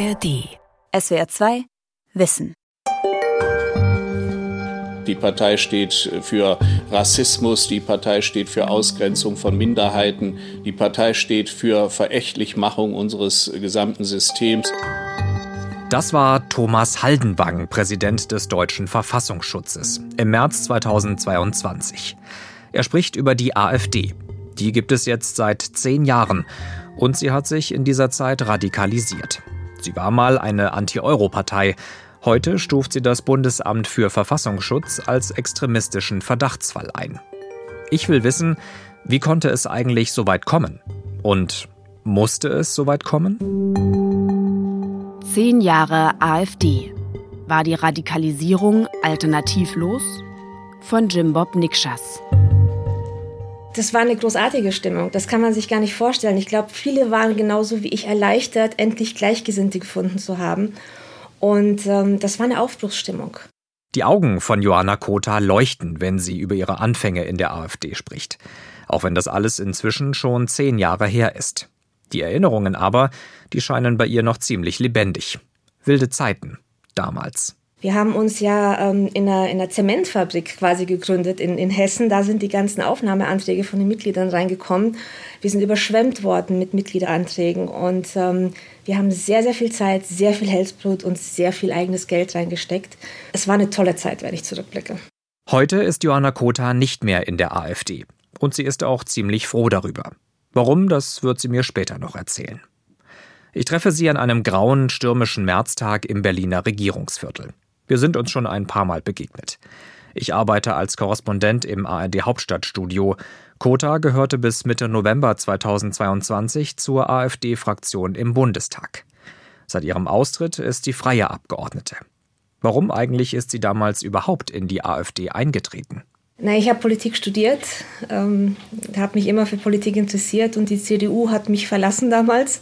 ARD. SWR 2 Wissen. Die Partei steht für Rassismus, die Partei steht für Ausgrenzung von Minderheiten, die Partei steht für Verächtlichmachung unseres gesamten Systems. Das war Thomas Haldenwang, Präsident des deutschen Verfassungsschutzes, im März 2022. Er spricht über die AfD. Die gibt es jetzt seit zehn Jahren und sie hat sich in dieser Zeit radikalisiert. Sie war mal eine Anti-Euro-Partei. Heute stuft sie das Bundesamt für Verfassungsschutz als extremistischen Verdachtsfall ein. Ich will wissen, wie konnte es eigentlich so weit kommen? Und musste es so weit kommen? Zehn Jahre AfD. War die Radikalisierung alternativlos? Von Jim Bob Nikschas. Das war eine großartige Stimmung. Das kann man sich gar nicht vorstellen. Ich glaube, viele waren genauso wie ich erleichtert, endlich Gleichgesinnte gefunden zu haben. Und ähm, das war eine Aufbruchsstimmung. Die Augen von Johanna Kota leuchten, wenn sie über ihre Anfänge in der AfD spricht. Auch wenn das alles inzwischen schon zehn Jahre her ist. Die Erinnerungen aber, die scheinen bei ihr noch ziemlich lebendig. Wilde Zeiten damals. Wir haben uns ja ähm, in, einer, in einer Zementfabrik quasi gegründet in, in Hessen. Da sind die ganzen Aufnahmeanträge von den Mitgliedern reingekommen. Wir sind überschwemmt worden mit Mitgliederanträgen und ähm, wir haben sehr, sehr viel Zeit, sehr viel Herzblut und sehr viel eigenes Geld reingesteckt. Es war eine tolle Zeit, wenn ich zurückblicke. Heute ist Johanna Kota nicht mehr in der AfD. Und sie ist auch ziemlich froh darüber. Warum, das wird sie mir später noch erzählen. Ich treffe sie an einem grauen, stürmischen Märztag im Berliner Regierungsviertel. Wir sind uns schon ein paar Mal begegnet. Ich arbeite als Korrespondent im ARD Hauptstadtstudio. Kota gehörte bis Mitte November 2022 zur AfD-Fraktion im Bundestag. Seit ihrem Austritt ist sie freie Abgeordnete. Warum eigentlich ist sie damals überhaupt in die AfD eingetreten? Na, ich habe Politik studiert, ähm, habe mich immer für Politik interessiert und die CDU hat mich verlassen damals.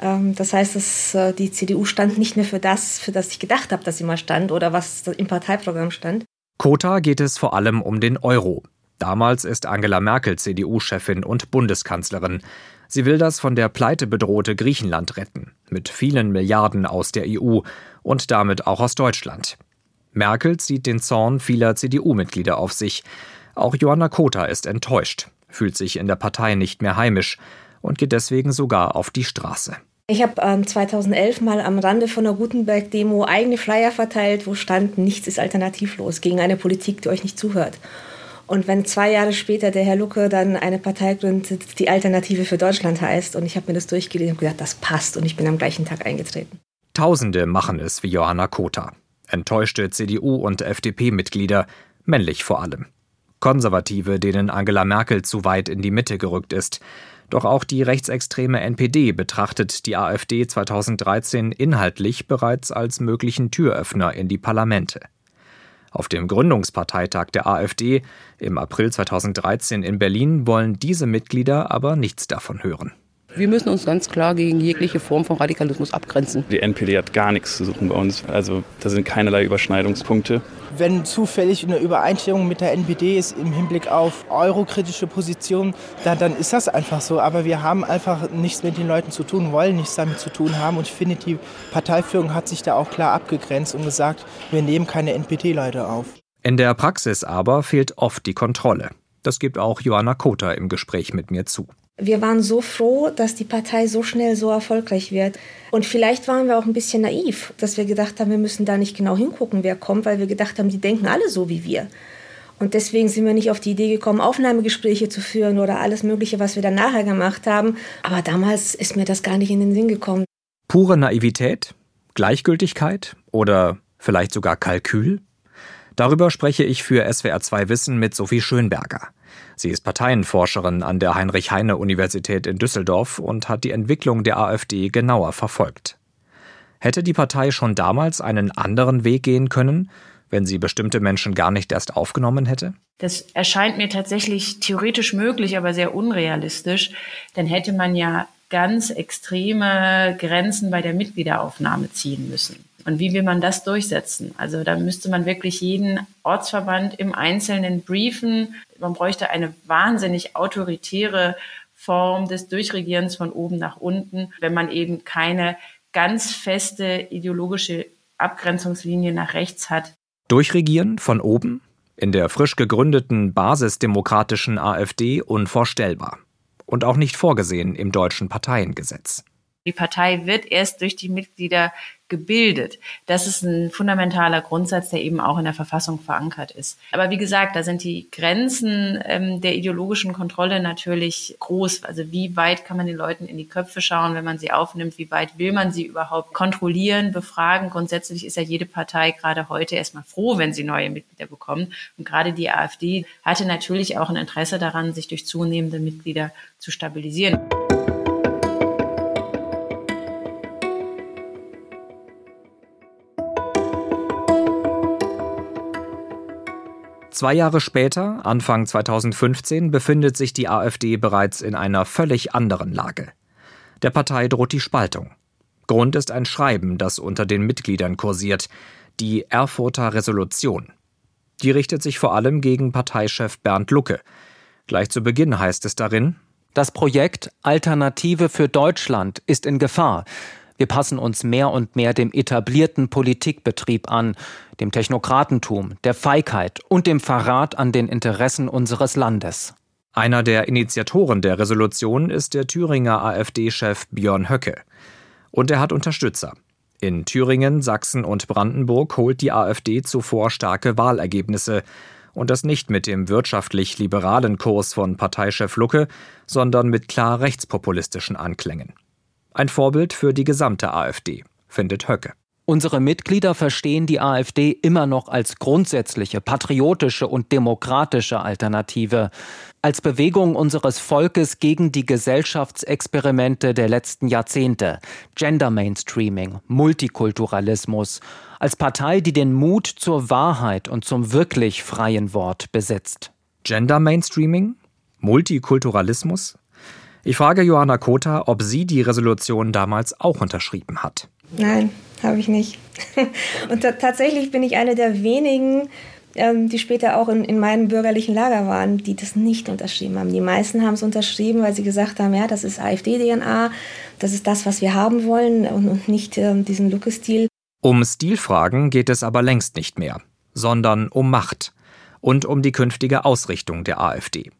Ähm, das heißt, dass äh, die CDU stand nicht mehr für das, für das ich gedacht habe, dass sie mal stand oder was im Parteiprogramm stand. Kota geht es vor allem um den Euro. Damals ist Angela Merkel CDU-Chefin und Bundeskanzlerin. Sie will das von der Pleite bedrohte Griechenland retten, mit vielen Milliarden aus der EU und damit auch aus Deutschland. Merkel zieht den Zorn vieler CDU-Mitglieder auf sich. Auch Johanna Kota ist enttäuscht, fühlt sich in der Partei nicht mehr heimisch und geht deswegen sogar auf die Straße. Ich habe ähm, 2011 mal am Rande von der Gutenberg-Demo eigene Flyer verteilt, wo stand, nichts ist alternativlos gegen eine Politik, die euch nicht zuhört. Und wenn zwei Jahre später der Herr Lucke dann eine Partei gründet, die Alternative für Deutschland heißt, und ich habe mir das durchgelesen und gedacht, das passt, und ich bin am gleichen Tag eingetreten. Tausende machen es wie Johanna Kota. Enttäuschte CDU- und FDP-Mitglieder, männlich vor allem. Konservative, denen Angela Merkel zu weit in die Mitte gerückt ist. Doch auch die rechtsextreme NPD betrachtet die AfD 2013 inhaltlich bereits als möglichen Türöffner in die Parlamente. Auf dem Gründungsparteitag der AfD im April 2013 in Berlin wollen diese Mitglieder aber nichts davon hören. Wir müssen uns ganz klar gegen jegliche Form von Radikalismus abgrenzen. Die NPD hat gar nichts zu suchen bei uns. Also da sind keinerlei Überschneidungspunkte. Wenn zufällig eine Übereinstimmung mit der NPD ist im Hinblick auf eurokritische Positionen, dann, dann ist das einfach so. Aber wir haben einfach nichts mit den Leuten zu tun, wollen nichts damit zu tun haben. Und ich finde, die Parteiführung hat sich da auch klar abgegrenzt und gesagt, wir nehmen keine NPD-Leute auf. In der Praxis aber fehlt oft die Kontrolle. Das gibt auch Johanna Kota im Gespräch mit mir zu. Wir waren so froh, dass die Partei so schnell so erfolgreich wird. Und vielleicht waren wir auch ein bisschen naiv, dass wir gedacht haben, wir müssen da nicht genau hingucken, wer kommt, weil wir gedacht haben, die denken alle so wie wir. Und deswegen sind wir nicht auf die Idee gekommen, Aufnahmegespräche zu führen oder alles Mögliche, was wir dann nachher gemacht haben. Aber damals ist mir das gar nicht in den Sinn gekommen. Pure Naivität? Gleichgültigkeit? Oder vielleicht sogar Kalkül? Darüber spreche ich für SWR2 Wissen mit Sophie Schönberger. Sie ist Parteienforscherin an der Heinrich-Heine-Universität in Düsseldorf und hat die Entwicklung der AfD genauer verfolgt. Hätte die Partei schon damals einen anderen Weg gehen können, wenn sie bestimmte Menschen gar nicht erst aufgenommen hätte? Das erscheint mir tatsächlich theoretisch möglich, aber sehr unrealistisch. Dann hätte man ja ganz extreme Grenzen bei der Mitgliederaufnahme ziehen müssen. Und wie will man das durchsetzen? Also da müsste man wirklich jeden Ortsverband im Einzelnen briefen. Man bräuchte eine wahnsinnig autoritäre Form des Durchregierens von oben nach unten, wenn man eben keine ganz feste ideologische Abgrenzungslinie nach rechts hat. Durchregieren von oben? In der frisch gegründeten basisdemokratischen AfD unvorstellbar. Und auch nicht vorgesehen im deutschen Parteiengesetz. Die Partei wird erst durch die Mitglieder gebildet. Das ist ein fundamentaler Grundsatz, der eben auch in der Verfassung verankert ist. Aber wie gesagt, da sind die Grenzen ähm, der ideologischen Kontrolle natürlich groß. Also wie weit kann man den Leuten in die Köpfe schauen, wenn man sie aufnimmt? Wie weit will man sie überhaupt kontrollieren, befragen? Grundsätzlich ist ja jede Partei gerade heute erstmal froh, wenn sie neue Mitglieder bekommt. Und gerade die AfD hatte natürlich auch ein Interesse daran, sich durch zunehmende Mitglieder zu stabilisieren. Zwei Jahre später, Anfang 2015, befindet sich die AfD bereits in einer völlig anderen Lage. Der Partei droht die Spaltung. Grund ist ein Schreiben, das unter den Mitgliedern kursiert, die Erfurter Resolution. Die richtet sich vor allem gegen Parteichef Bernd Lucke. Gleich zu Beginn heißt es darin, das Projekt Alternative für Deutschland ist in Gefahr. Wir passen uns mehr und mehr dem etablierten Politikbetrieb an, dem Technokratentum, der Feigheit und dem Verrat an den Interessen unseres Landes. Einer der Initiatoren der Resolution ist der Thüringer AfD-Chef Björn Höcke. Und er hat Unterstützer. In Thüringen, Sachsen und Brandenburg holt die AfD zuvor starke Wahlergebnisse. Und das nicht mit dem wirtschaftlich liberalen Kurs von Parteichef Lucke, sondern mit klar rechtspopulistischen Anklängen. Ein Vorbild für die gesamte AfD, findet Höcke. Unsere Mitglieder verstehen die AfD immer noch als grundsätzliche, patriotische und demokratische Alternative, als Bewegung unseres Volkes gegen die Gesellschaftsexperimente der letzten Jahrzehnte, Gender Mainstreaming, Multikulturalismus, als Partei, die den Mut zur Wahrheit und zum wirklich freien Wort besitzt. Gender Mainstreaming? Multikulturalismus? Ich frage Johanna Kota, ob sie die Resolution damals auch unterschrieben hat. Nein, habe ich nicht. Und tatsächlich bin ich eine der wenigen, ähm, die später auch in, in meinem bürgerlichen Lager waren, die das nicht unterschrieben haben. Die meisten haben es unterschrieben, weil sie gesagt haben, ja, das ist AfD-DNA, das ist das, was wir haben wollen und, und nicht ähm, diesen Lucke-Stil. Um Stilfragen geht es aber längst nicht mehr, sondern um Macht und um die künftige Ausrichtung der AfD.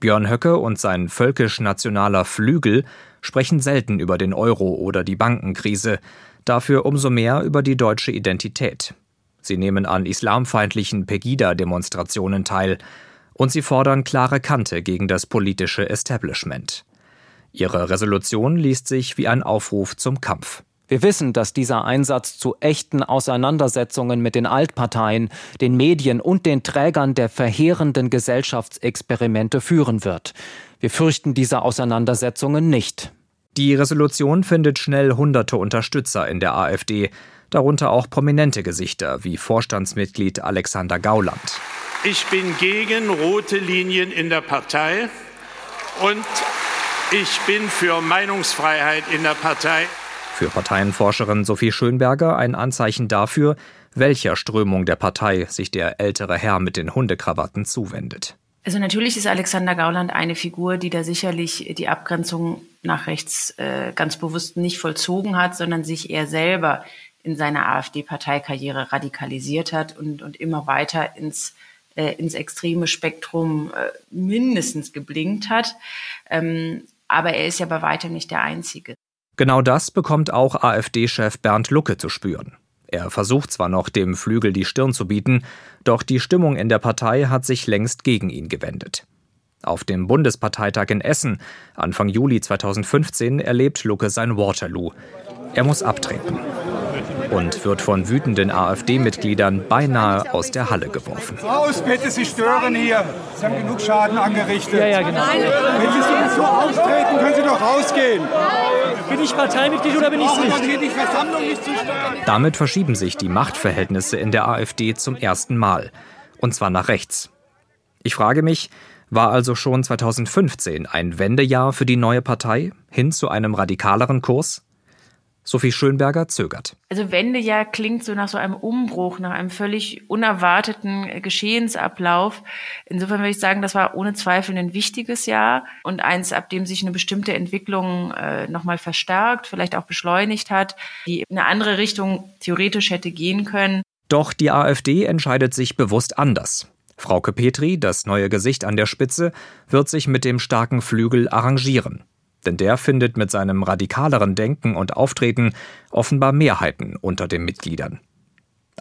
Björn Höcke und sein völkisch-nationaler Flügel sprechen selten über den Euro oder die Bankenkrise, dafür umso mehr über die deutsche Identität. Sie nehmen an islamfeindlichen Pegida-Demonstrationen teil und sie fordern klare Kante gegen das politische Establishment. Ihre Resolution liest sich wie ein Aufruf zum Kampf. Wir wissen, dass dieser Einsatz zu echten Auseinandersetzungen mit den Altparteien, den Medien und den Trägern der verheerenden Gesellschaftsexperimente führen wird. Wir fürchten diese Auseinandersetzungen nicht. Die Resolution findet schnell hunderte Unterstützer in der AfD, darunter auch prominente Gesichter wie Vorstandsmitglied Alexander Gauland. Ich bin gegen rote Linien in der Partei und ich bin für Meinungsfreiheit in der Partei. Für Parteienforscherin Sophie Schönberger ein Anzeichen dafür, welcher Strömung der Partei sich der ältere Herr mit den Hundekrawatten zuwendet. Also natürlich ist Alexander Gauland eine Figur, die da sicherlich die Abgrenzung nach rechts äh, ganz bewusst nicht vollzogen hat, sondern sich eher selber in seiner AfD-Parteikarriere radikalisiert hat und, und immer weiter ins, äh, ins extreme Spektrum äh, mindestens geblinkt hat. Ähm, aber er ist ja bei weitem nicht der Einzige. Genau das bekommt auch AfD-Chef Bernd Lucke zu spüren. Er versucht zwar noch, dem Flügel die Stirn zu bieten, doch die Stimmung in der Partei hat sich längst gegen ihn gewendet. Auf dem Bundesparteitag in Essen Anfang Juli 2015 erlebt Lucke sein Waterloo. Er muss abtreten und wird von wütenden AfD-Mitgliedern beinahe aus der Halle geworfen. Raus, bitte, Sie stören hier. Sie haben genug Schaden angerichtet. Ja, ja, genau. Wenn Sie so auftreten, können Sie doch rausgehen. Bin ich Parteimitglied oder bin ich nicht? Damit verschieben sich die Machtverhältnisse in der AfD zum ersten Mal. Und zwar nach rechts. Ich frage mich, war also schon 2015 ein Wendejahr für die neue Partei hin zu einem radikaleren Kurs? Sophie Schönberger zögert. Also Wendejahr klingt so nach so einem Umbruch, nach einem völlig unerwarteten Geschehensablauf. Insofern würde ich sagen, das war ohne Zweifel ein wichtiges Jahr und eins, ab dem sich eine bestimmte Entwicklung äh, nochmal verstärkt, vielleicht auch beschleunigt hat, die in eine andere Richtung theoretisch hätte gehen können. Doch die AfD entscheidet sich bewusst anders. Frauke Petri, das neue Gesicht an der Spitze, wird sich mit dem starken Flügel arrangieren. Denn der findet mit seinem radikaleren Denken und Auftreten offenbar Mehrheiten unter den Mitgliedern.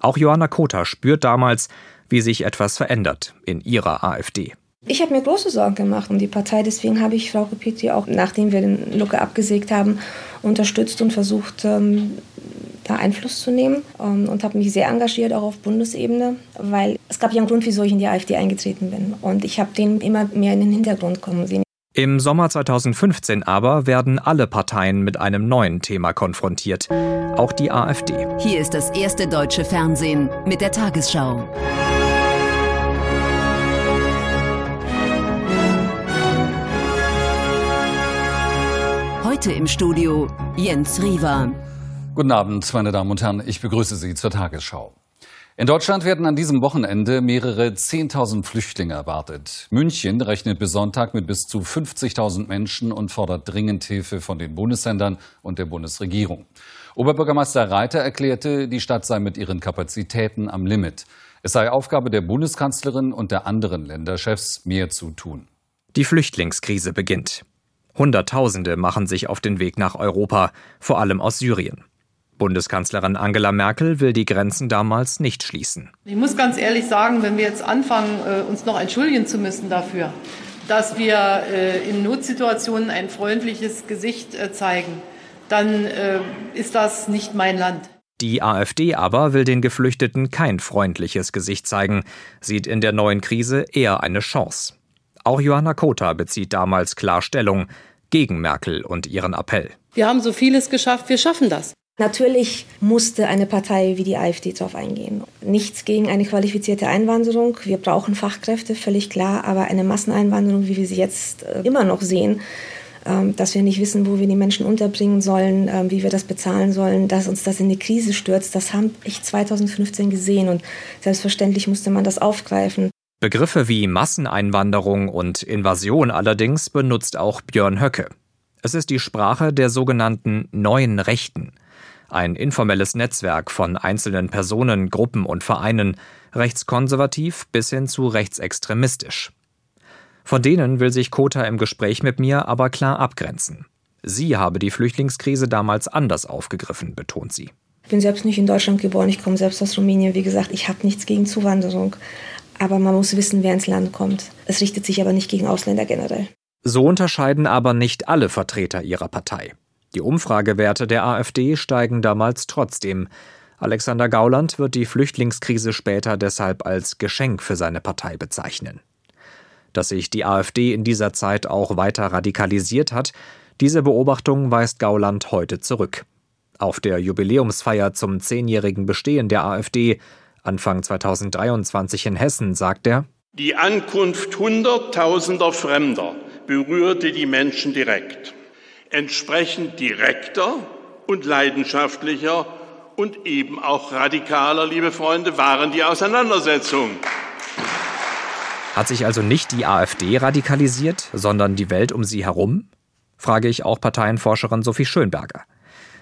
Auch Johanna Kota spürt damals, wie sich etwas verändert in ihrer AfD. Ich habe mir große Sorgen gemacht um die Partei, deswegen habe ich Frau Petri auch, nachdem wir den Lucke abgesägt haben, unterstützt und versucht, ähm, da Einfluss zu nehmen ähm, und habe mich sehr engagiert, auch auf Bundesebene, weil es gab ja einen Grund, wieso ich in die AfD eingetreten bin. Und ich habe den immer mehr in den Hintergrund kommen sehen. Im Sommer 2015 aber werden alle Parteien mit einem neuen Thema konfrontiert, auch die AfD. Hier ist das erste deutsche Fernsehen mit der Tagesschau. Heute im Studio Jens Riewer. Guten Abend, meine Damen und Herren. Ich begrüße Sie zur Tagesschau. In Deutschland werden an diesem Wochenende mehrere 10.000 Flüchtlinge erwartet. München rechnet bis Sonntag mit bis zu 50.000 Menschen und fordert dringend Hilfe von den Bundesländern und der Bundesregierung. Oberbürgermeister Reiter erklärte, die Stadt sei mit ihren Kapazitäten am Limit. Es sei Aufgabe der Bundeskanzlerin und der anderen Länderchefs, mehr zu tun. Die Flüchtlingskrise beginnt. Hunderttausende machen sich auf den Weg nach Europa, vor allem aus Syrien. Bundeskanzlerin Angela Merkel will die Grenzen damals nicht schließen. Ich muss ganz ehrlich sagen, wenn wir jetzt anfangen, äh, uns noch entschuldigen zu müssen dafür, dass wir äh, in Notsituationen ein freundliches Gesicht äh, zeigen, dann ist das nicht mein Land. Die AfD aber will den Geflüchteten kein freundliches Gesicht zeigen, sieht in der neuen Krise eher eine Chance. Auch Johanna Kota bezieht damals klar Stellung gegen Merkel und ihren Appell. Wir haben so vieles geschafft, wir schaffen das. Natürlich musste eine Partei wie die AfD darauf eingehen. Nichts gegen eine qualifizierte Einwanderung. Wir brauchen Fachkräfte, völlig klar. Aber eine Masseneinwanderung, wie wir sie jetzt äh, immer noch sehen, ähm, dass wir nicht wissen, wo wir die Menschen unterbringen sollen, ähm, wie wir das bezahlen sollen, dass uns das in eine Krise stürzt, das habe ich 2015 gesehen. Und selbstverständlich musste man das aufgreifen. Begriffe wie Masseneinwanderung und Invasion allerdings benutzt auch Björn Höcke. Es ist die Sprache der sogenannten neuen Rechten ein informelles Netzwerk von einzelnen Personen, Gruppen und Vereinen, rechtskonservativ bis hin zu rechtsextremistisch. Von denen will sich Kota im Gespräch mit mir aber klar abgrenzen. Sie habe die Flüchtlingskrise damals anders aufgegriffen, betont sie. Ich bin selbst nicht in Deutschland geboren, ich komme selbst aus Rumänien. Wie gesagt, ich habe nichts gegen Zuwanderung. Aber man muss wissen, wer ins Land kommt. Es richtet sich aber nicht gegen Ausländer generell. So unterscheiden aber nicht alle Vertreter ihrer Partei. Die Umfragewerte der AfD steigen damals trotzdem. Alexander Gauland wird die Flüchtlingskrise später deshalb als Geschenk für seine Partei bezeichnen. Dass sich die AfD in dieser Zeit auch weiter radikalisiert hat, diese Beobachtung weist Gauland heute zurück. Auf der Jubiläumsfeier zum zehnjährigen Bestehen der AfD Anfang 2023 in Hessen sagt er Die Ankunft Hunderttausender Fremder berührte die Menschen direkt entsprechend direkter und leidenschaftlicher und eben auch radikaler, liebe Freunde, waren die Auseinandersetzungen. Hat sich also nicht die AfD radikalisiert, sondern die Welt um sie herum? frage ich auch Parteienforscherin Sophie Schönberger.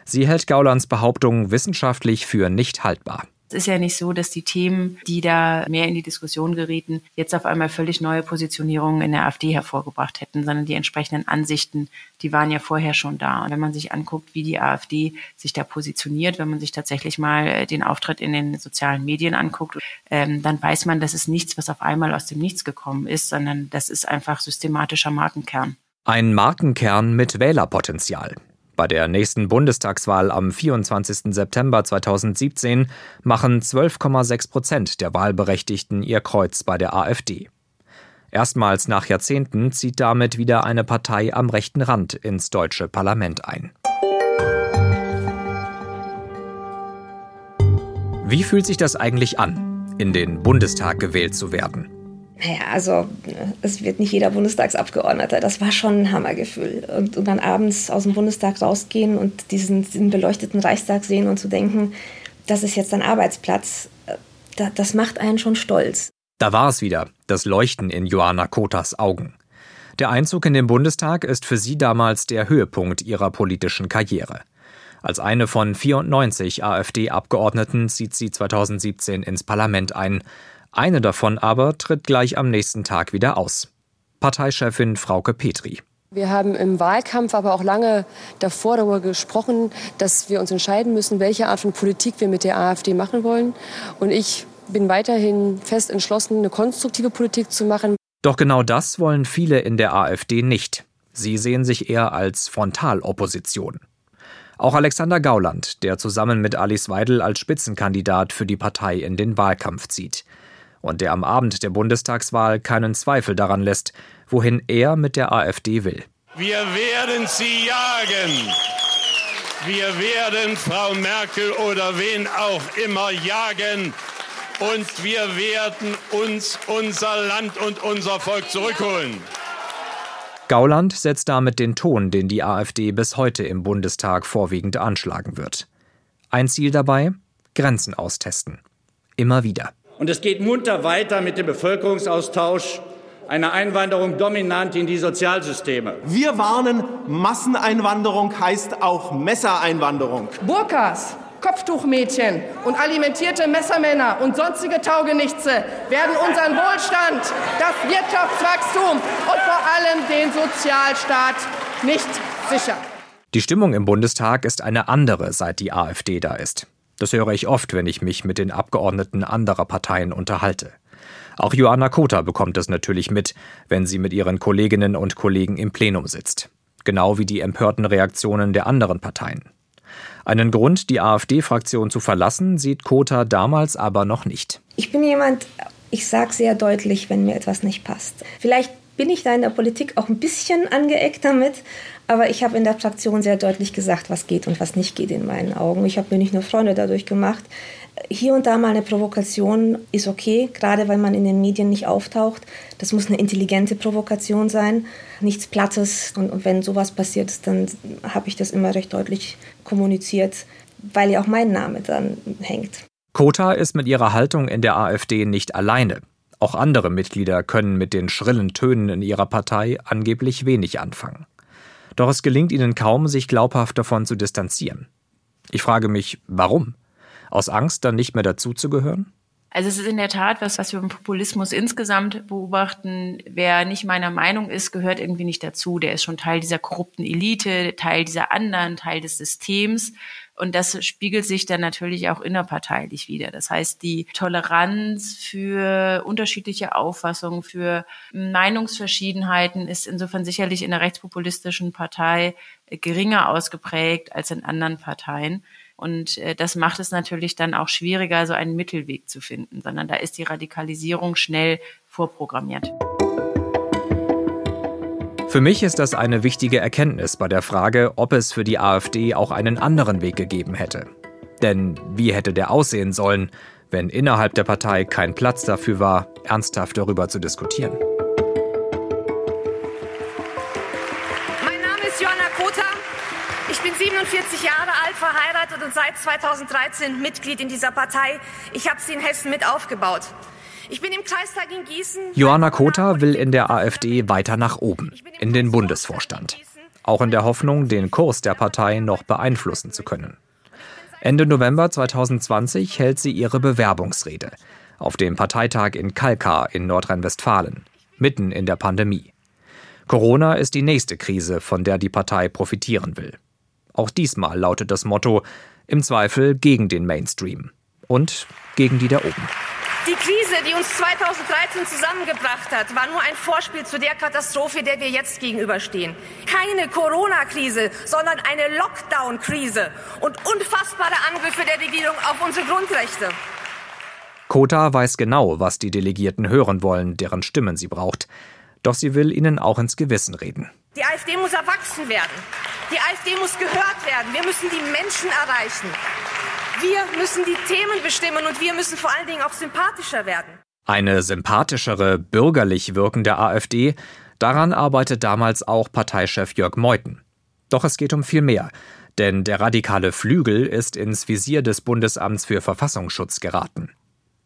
Sie hält Gaulands Behauptung wissenschaftlich für nicht haltbar. Es ist ja nicht so, dass die Themen, die da mehr in die Diskussion gerieten, jetzt auf einmal völlig neue Positionierungen in der AfD hervorgebracht hätten, sondern die entsprechenden Ansichten, die waren ja vorher schon da. Und wenn man sich anguckt, wie die AfD sich da positioniert, wenn man sich tatsächlich mal äh, den Auftritt in den sozialen Medien anguckt, ähm, dann weiß man, das ist nichts, was auf einmal aus dem Nichts gekommen ist, sondern das ist einfach systematischer Markenkern. Ein Markenkern mit Wählerpotenzial. Bei der nächsten Bundestagswahl am 24. September 2017 machen 12,6 Prozent der Wahlberechtigten ihr Kreuz bei der AfD. Erstmals nach Jahrzehnten zieht damit wieder eine Partei am rechten Rand ins deutsche Parlament ein. Wie fühlt sich das eigentlich an, in den Bundestag gewählt zu werden? Naja, also es wird nicht jeder Bundestagsabgeordneter. Das war schon ein Hammergefühl. Und, und dann abends aus dem Bundestag rausgehen und diesen, diesen beleuchteten Reichstag sehen und zu denken, das ist jetzt ein Arbeitsplatz, das macht einen schon stolz. Da war es wieder, das Leuchten in Joanna Kotas Augen. Der Einzug in den Bundestag ist für sie damals der Höhepunkt ihrer politischen Karriere. Als eine von 94 AfD-Abgeordneten zieht sie 2017 ins Parlament ein. Eine davon aber tritt gleich am nächsten Tag wieder aus. Parteichefin Frauke Petri. Wir haben im Wahlkampf aber auch lange davor darüber gesprochen, dass wir uns entscheiden müssen, welche Art von Politik wir mit der AfD machen wollen. Und ich bin weiterhin fest entschlossen, eine konstruktive Politik zu machen. Doch genau das wollen viele in der AfD nicht. Sie sehen sich eher als Frontalopposition. Auch Alexander Gauland, der zusammen mit Alice Weidel als Spitzenkandidat für die Partei in den Wahlkampf zieht. Und der am Abend der Bundestagswahl keinen Zweifel daran lässt, wohin er mit der AfD will. Wir werden sie jagen. Wir werden Frau Merkel oder wen auch immer jagen und wir werden uns unser Land und unser Volk zurückholen. Gauland setzt damit den Ton, den die AfD bis heute im Bundestag vorwiegend anschlagen wird. Ein Ziel dabei? Grenzen austesten. Immer wieder. Und es geht munter weiter mit dem Bevölkerungsaustausch, einer Einwanderung dominant in die Sozialsysteme. Wir warnen, Masseneinwanderung heißt auch Messereinwanderung. Burkas Kopftuchmädchen und alimentierte Messermänner und sonstige Taugenichtse werden unseren Wohlstand, das Wirtschaftswachstum und vor allem den Sozialstaat nicht sichern. Die Stimmung im Bundestag ist eine andere, seit die AfD da ist. Das höre ich oft, wenn ich mich mit den Abgeordneten anderer Parteien unterhalte. Auch Joanna Kota bekommt es natürlich mit, wenn sie mit ihren Kolleginnen und Kollegen im Plenum sitzt. Genau wie die empörten Reaktionen der anderen Parteien. Einen Grund, die AfD-Fraktion zu verlassen, sieht Kota damals aber noch nicht. Ich bin jemand, ich sage sehr deutlich, wenn mir etwas nicht passt. Vielleicht bin ich da in der Politik auch ein bisschen angeeckt damit, aber ich habe in der Fraktion sehr deutlich gesagt, was geht und was nicht geht in meinen Augen. Ich habe mir nicht nur Freunde dadurch gemacht. Hier und da mal eine Provokation ist okay, gerade weil man in den Medien nicht auftaucht. Das muss eine intelligente Provokation sein, nichts Plattes. Und, und wenn sowas passiert ist, dann habe ich das immer recht deutlich kommuniziert, weil ja auch mein Name dann hängt. Kota ist mit ihrer Haltung in der AfD nicht alleine. Auch andere Mitglieder können mit den schrillen Tönen in ihrer Partei angeblich wenig anfangen. Doch es gelingt ihnen kaum, sich glaubhaft davon zu distanzieren. Ich frage mich, warum? Aus Angst, dann nicht mehr dazuzugehören? Also es ist in der Tat was, was wir im Populismus insgesamt beobachten. Wer nicht meiner Meinung ist, gehört irgendwie nicht dazu. Der ist schon Teil dieser korrupten Elite, Teil dieser anderen, Teil des Systems. Und das spiegelt sich dann natürlich auch innerparteilich wieder. Das heißt, die Toleranz für unterschiedliche Auffassungen, für Meinungsverschiedenheiten ist insofern sicherlich in der rechtspopulistischen Partei geringer ausgeprägt als in anderen Parteien. Und äh, das macht es natürlich dann auch schwieriger, so einen Mittelweg zu finden, sondern da ist die Radikalisierung schnell vorprogrammiert. Für mich ist das eine wichtige Erkenntnis bei der Frage, ob es für die AfD auch einen anderen Weg gegeben hätte. Denn wie hätte der aussehen sollen, wenn innerhalb der Partei kein Platz dafür war, ernsthaft darüber zu diskutieren? Ich bin 47 Jahre alt, verheiratet und seit 2013 Mitglied in dieser Partei. Ich habe sie in Hessen mit aufgebaut. Ich bin im Kreistag in Gießen. Johanna Kota will in der AfD weiter nach oben, in den Bundesvorstand. Auch in der Hoffnung, den Kurs der Partei noch beeinflussen zu können. Ende November 2020 hält sie ihre Bewerbungsrede auf dem Parteitag in Kalkar in Nordrhein-Westfalen, mitten in der Pandemie. Corona ist die nächste Krise, von der die Partei profitieren will. Auch diesmal lautet das Motto im Zweifel gegen den Mainstream und gegen die da oben. Die Krise, die uns 2013 zusammengebracht hat, war nur ein Vorspiel zu der Katastrophe, der wir jetzt gegenüberstehen. Keine Corona-Krise, sondern eine Lockdown-Krise und unfassbare Angriffe der Regierung auf unsere Grundrechte. Kota weiß genau, was die Delegierten hören wollen, deren Stimmen sie braucht. Doch sie will ihnen auch ins Gewissen reden. Die AfD muss erwachsen werden. Die AfD muss gehört werden. Wir müssen die Menschen erreichen. Wir müssen die Themen bestimmen und wir müssen vor allen Dingen auch sympathischer werden. Eine sympathischere, bürgerlich wirkende AfD, daran arbeitet damals auch Parteichef Jörg Meuthen. Doch es geht um viel mehr, denn der radikale Flügel ist ins Visier des Bundesamts für Verfassungsschutz geraten.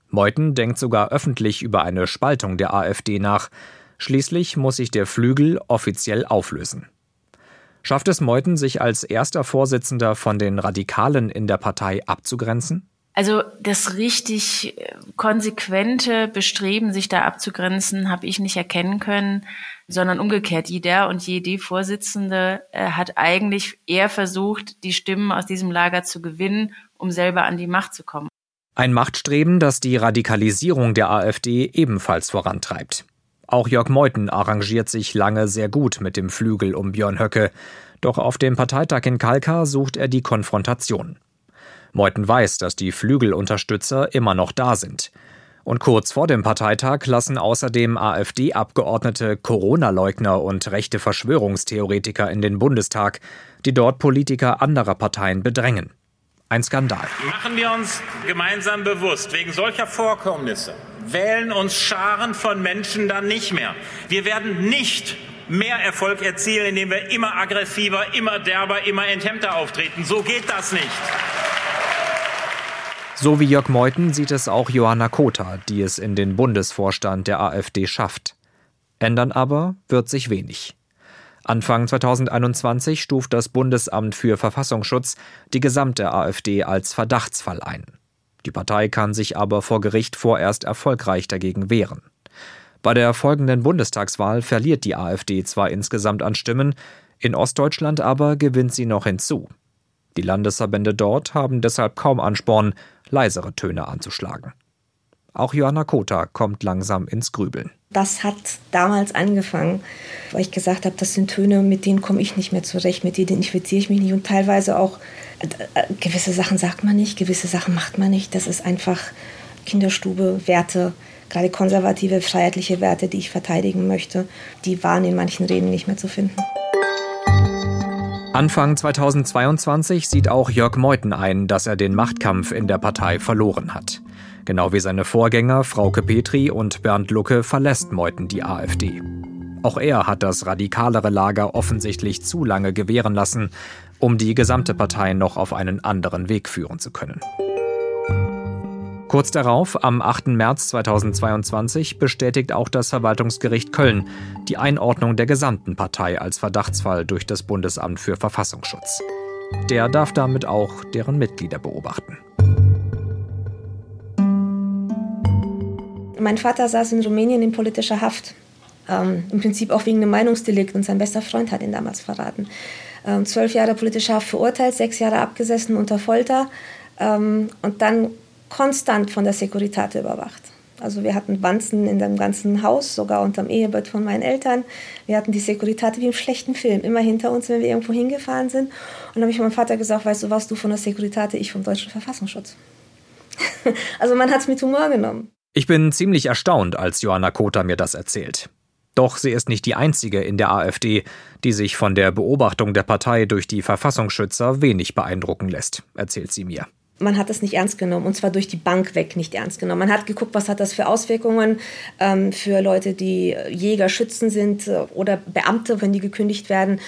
Meuthen denkt sogar öffentlich über eine Spaltung der AfD nach. Schließlich muss sich der Flügel offiziell auflösen. Schafft es Meuthen, sich als erster Vorsitzender von den Radikalen in der Partei abzugrenzen? Also das richtig äh, konsequente Bestreben, sich da abzugrenzen, habe ich nicht erkennen können, sondern umgekehrt. Jeder und jede Vorsitzende äh, hat eigentlich eher versucht, die Stimmen aus diesem Lager zu gewinnen, um selber an die Macht zu kommen. Ein Machtstreben, das die Radikalisierung der AfD ebenfalls vorantreibt. Auch Jörg Meuthen arrangiert sich lange sehr gut mit dem Flügel um Björn Höcke. Doch auf dem Parteitag in Kalkar sucht er die Konfrontation. Meuthen weiß, dass die Flügelunterstützer immer noch da sind. Und kurz vor dem Parteitag lassen außerdem AfD-Abgeordnete Corona-Leugner und rechte Verschwörungstheoretiker in den Bundestag, die dort Politiker anderer Parteien bedrängen. Ein Skandal. Machen wir uns gemeinsam bewusst, wegen solcher Vorkommnisse wählen uns Scharen von Menschen dann nicht mehr. Wir werden nicht mehr Erfolg erzielen, indem wir immer aggressiver, immer derber, immer enthemmter auftreten. So geht das nicht. So wie Jörg Meuthen sieht es auch Johanna Kota, die es in den Bundesvorstand der AfD schafft. Ändern aber wird sich wenig. Anfang 2021 stuft das Bundesamt für Verfassungsschutz die gesamte AfD als Verdachtsfall ein. Die Partei kann sich aber vor Gericht vorerst erfolgreich dagegen wehren. Bei der folgenden Bundestagswahl verliert die AfD zwar insgesamt an Stimmen, in Ostdeutschland aber gewinnt sie noch hinzu. Die Landesverbände dort haben deshalb kaum Ansporn, leisere Töne anzuschlagen. Auch Johanna Kota kommt langsam ins Grübeln. Das hat damals angefangen, weil ich gesagt habe, das sind Töne, mit denen komme ich nicht mehr zurecht, mit denen identifiziere ich mich nicht. Und teilweise auch äh, äh, gewisse Sachen sagt man nicht, gewisse Sachen macht man nicht. Das ist einfach Kinderstube, Werte, gerade konservative, freiheitliche Werte, die ich verteidigen möchte, die waren in manchen Reden nicht mehr zu finden. Anfang 2022 sieht auch Jörg Meuthen ein, dass er den Machtkampf in der Partei verloren hat. Genau wie seine Vorgänger Frauke Petri und Bernd Lucke verlässt Meuthen die AfD. Auch er hat das radikalere Lager offensichtlich zu lange gewähren lassen, um die gesamte Partei noch auf einen anderen Weg führen zu können. Kurz darauf, am 8. März 2022, bestätigt auch das Verwaltungsgericht Köln die Einordnung der gesamten Partei als Verdachtsfall durch das Bundesamt für Verfassungsschutz. Der darf damit auch deren Mitglieder beobachten. Mein Vater saß in Rumänien in politischer Haft. Ähm, Im Prinzip auch wegen einem Meinungsdelikt und sein bester Freund hat ihn damals verraten. Ähm, zwölf Jahre politische Haft verurteilt, sechs Jahre abgesessen unter Folter ähm, und dann konstant von der Securitate überwacht. Also wir hatten Wanzen in dem ganzen Haus, sogar unterm Ehebett von meinen Eltern. Wir hatten die Securitate wie im schlechten Film, immer hinter uns, wenn wir irgendwo hingefahren sind. Und dann habe ich meinem Vater gesagt, weißt du was, du von der Securitate, ich vom deutschen Verfassungsschutz. also man hat es mit Humor genommen. Ich bin ziemlich erstaunt, als Johanna Kota mir das erzählt. Doch sie ist nicht die einzige in der AfD, die sich von der Beobachtung der Partei durch die Verfassungsschützer wenig beeindrucken lässt, erzählt sie mir man hat das nicht ernst genommen und zwar durch die Bank weg nicht ernst genommen. Man hat geguckt, was hat das für Auswirkungen ähm, für Leute, die Jäger, Schützen sind äh, oder Beamte, wenn die gekündigt werden.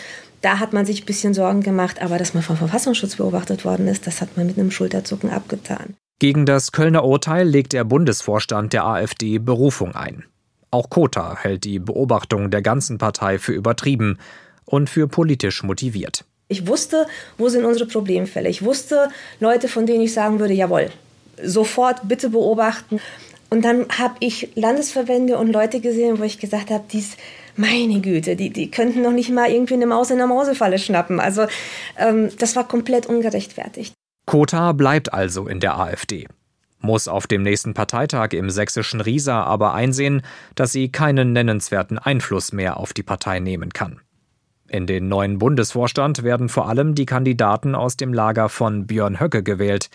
Da hat man sich ein bisschen Sorgen gemacht, aber dass man vom Verfassungsschutz beobachtet worden ist, das hat man mit einem Schulterzucken abgetan. Gegen das Kölner Urteil legt der Bundesvorstand der AfD Berufung ein. Auch Kota hält die Beobachtung der ganzen Partei für übertrieben und für politisch motiviert. Ich wusste, wo sind unsere Problemfälle. Ich wusste Leute, von denen ich sagen würde, jawohl, sofort bitte beobachten. Und dann habe ich Landesverbände und Leute gesehen, wo ich gesagt habe, dies, meine Güte, die, die könnten noch nicht mal irgendwie eine Maus in der Mausefalle schnappen. Also ähm, das war komplett ungerechtfertigt. Kota bleibt also in der AfD, muss auf dem nächsten Parteitag im sächsischen Riesa aber einsehen, dass sie keinen nennenswerten Einfluss mehr auf die Partei nehmen kann. In den neuen Bundesvorstand werden vor allem die Kandidaten aus dem Lager von Björn Höcke gewählt,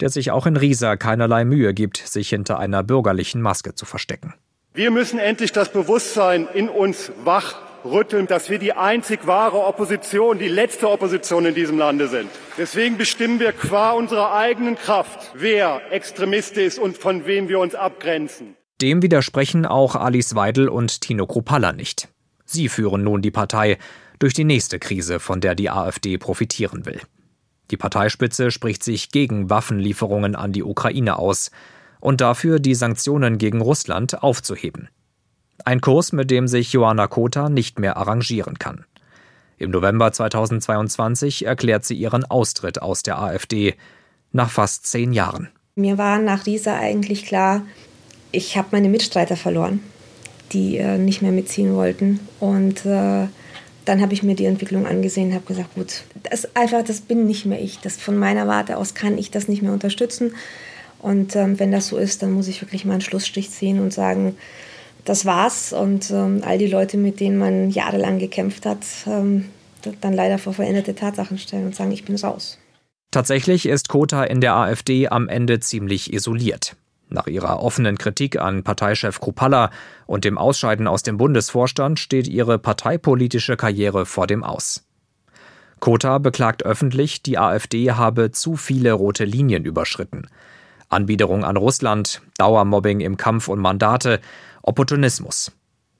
der sich auch in Riesa keinerlei Mühe gibt, sich hinter einer bürgerlichen Maske zu verstecken. Wir müssen endlich das Bewusstsein in uns wach rütteln, dass wir die einzig wahre Opposition, die letzte Opposition in diesem Lande sind. Deswegen bestimmen wir qua unserer eigenen Kraft, wer Extremist ist und von wem wir uns abgrenzen. Dem widersprechen auch Alice Weidel und Tino Kruppalla nicht. Sie führen nun die Partei durch die nächste Krise, von der die AfD profitieren will. Die Parteispitze spricht sich gegen Waffenlieferungen an die Ukraine aus und dafür, die Sanktionen gegen Russland aufzuheben. Ein Kurs, mit dem sich Joanna Kota nicht mehr arrangieren kann. Im November 2022 erklärt sie ihren Austritt aus der AfD nach fast zehn Jahren. Mir war nach Riesa eigentlich klar, ich habe meine Mitstreiter verloren, die äh, nicht mehr mitziehen wollten. Und äh, dann habe ich mir die Entwicklung angesehen und habe gesagt, gut, das einfach, das bin nicht mehr ich. Das von meiner Warte aus kann ich das nicht mehr unterstützen. Und ähm, wenn das so ist, dann muss ich wirklich mal einen Schlussstrich ziehen und sagen, das war's. Und ähm, all die Leute, mit denen man jahrelang gekämpft hat, ähm, dann leider vor veränderte Tatsachen stellen und sagen, ich bin raus. Tatsächlich ist Kota in der AfD am Ende ziemlich isoliert. Nach ihrer offenen Kritik an Parteichef Kruppalla und dem Ausscheiden aus dem Bundesvorstand steht ihre parteipolitische Karriere vor dem Aus. Kota beklagt öffentlich, die AfD habe zu viele rote Linien überschritten. Anbiederung an Russland, Dauermobbing im Kampf um Mandate, Opportunismus.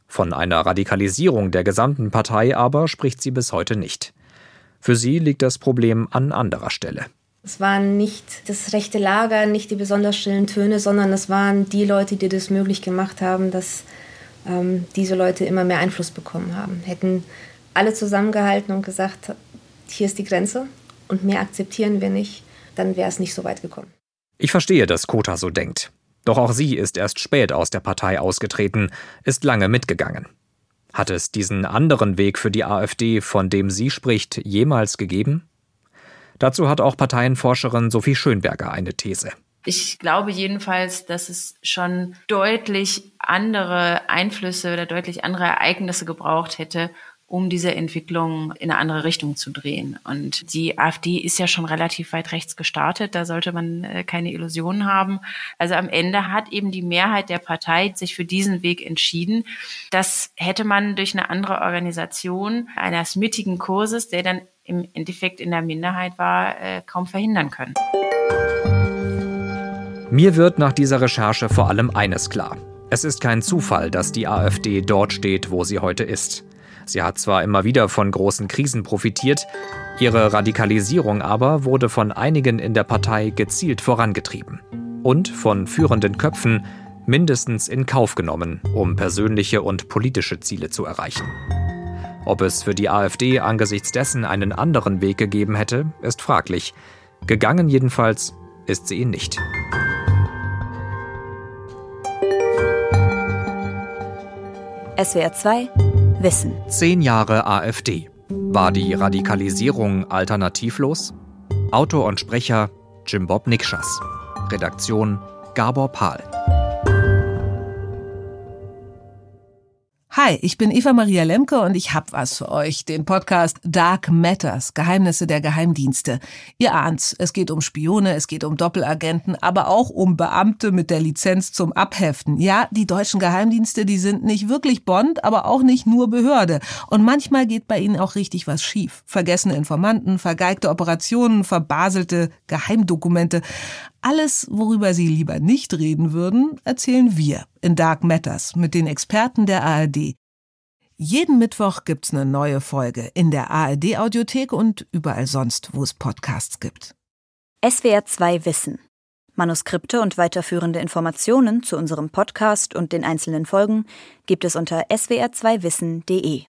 Von einer Radikalisierung der gesamten Partei aber spricht sie bis heute nicht. Für sie liegt das Problem an anderer Stelle. Es war nicht das rechte Lager, nicht die besonders stillen Töne, sondern es waren die Leute, die das möglich gemacht haben, dass ähm, diese Leute immer mehr Einfluss bekommen haben. Hätten alle zusammengehalten und gesagt, hier ist die Grenze und mehr akzeptieren wir nicht, dann wäre es nicht so weit gekommen. Ich verstehe, dass Kota so denkt. Doch auch sie ist erst spät aus der Partei ausgetreten, ist lange mitgegangen. Hat es diesen anderen Weg für die AfD, von dem sie spricht, jemals gegeben? Dazu hat auch Parteienforscherin Sophie Schönberger eine These. Ich glaube jedenfalls, dass es schon deutlich andere Einflüsse oder deutlich andere Ereignisse gebraucht hätte, um diese Entwicklung in eine andere Richtung zu drehen. Und die AfD ist ja schon relativ weit rechts gestartet, da sollte man äh, keine Illusionen haben. Also am Ende hat eben die Mehrheit der Partei sich für diesen Weg entschieden. Das hätte man durch eine andere Organisation eines mittigen Kurses, der dann im Endeffekt in der Minderheit war, äh, kaum verhindern können. Mir wird nach dieser Recherche vor allem eines klar. Es ist kein Zufall, dass die AfD dort steht, wo sie heute ist. Sie hat zwar immer wieder von großen Krisen profitiert, ihre Radikalisierung aber wurde von einigen in der Partei gezielt vorangetrieben und von führenden Köpfen mindestens in Kauf genommen, um persönliche und politische Ziele zu erreichen. Ob es für die AfD angesichts dessen einen anderen Weg gegeben hätte, ist fraglich. Gegangen jedenfalls ist sie ihn nicht. SWR 2 Wissen. Zehn Jahre AfD. War die Radikalisierung alternativlos? Autor und Sprecher Jim Bob Nikschas. Redaktion Gabor Pahl. Hi, ich bin Eva Maria Lemke und ich hab was für euch, den Podcast Dark Matters, Geheimnisse der Geheimdienste. Ihr ahnt's, es geht um Spione, es geht um Doppelagenten, aber auch um Beamte mit der Lizenz zum Abheften. Ja, die deutschen Geheimdienste, die sind nicht wirklich Bond, aber auch nicht nur Behörde. Und manchmal geht bei ihnen auch richtig was schief. Vergessene Informanten, vergeigte Operationen, verbaselte Geheimdokumente. Alles, worüber Sie lieber nicht reden würden, erzählen wir in Dark Matters mit den Experten der ARD. Jeden Mittwoch gibt's eine neue Folge in der ARD Audiothek und überall sonst, wo es Podcasts gibt. SWR 2 Wissen. Manuskripte und weiterführende Informationen zu unserem Podcast und den einzelnen Folgen gibt es unter swr2wissen.de.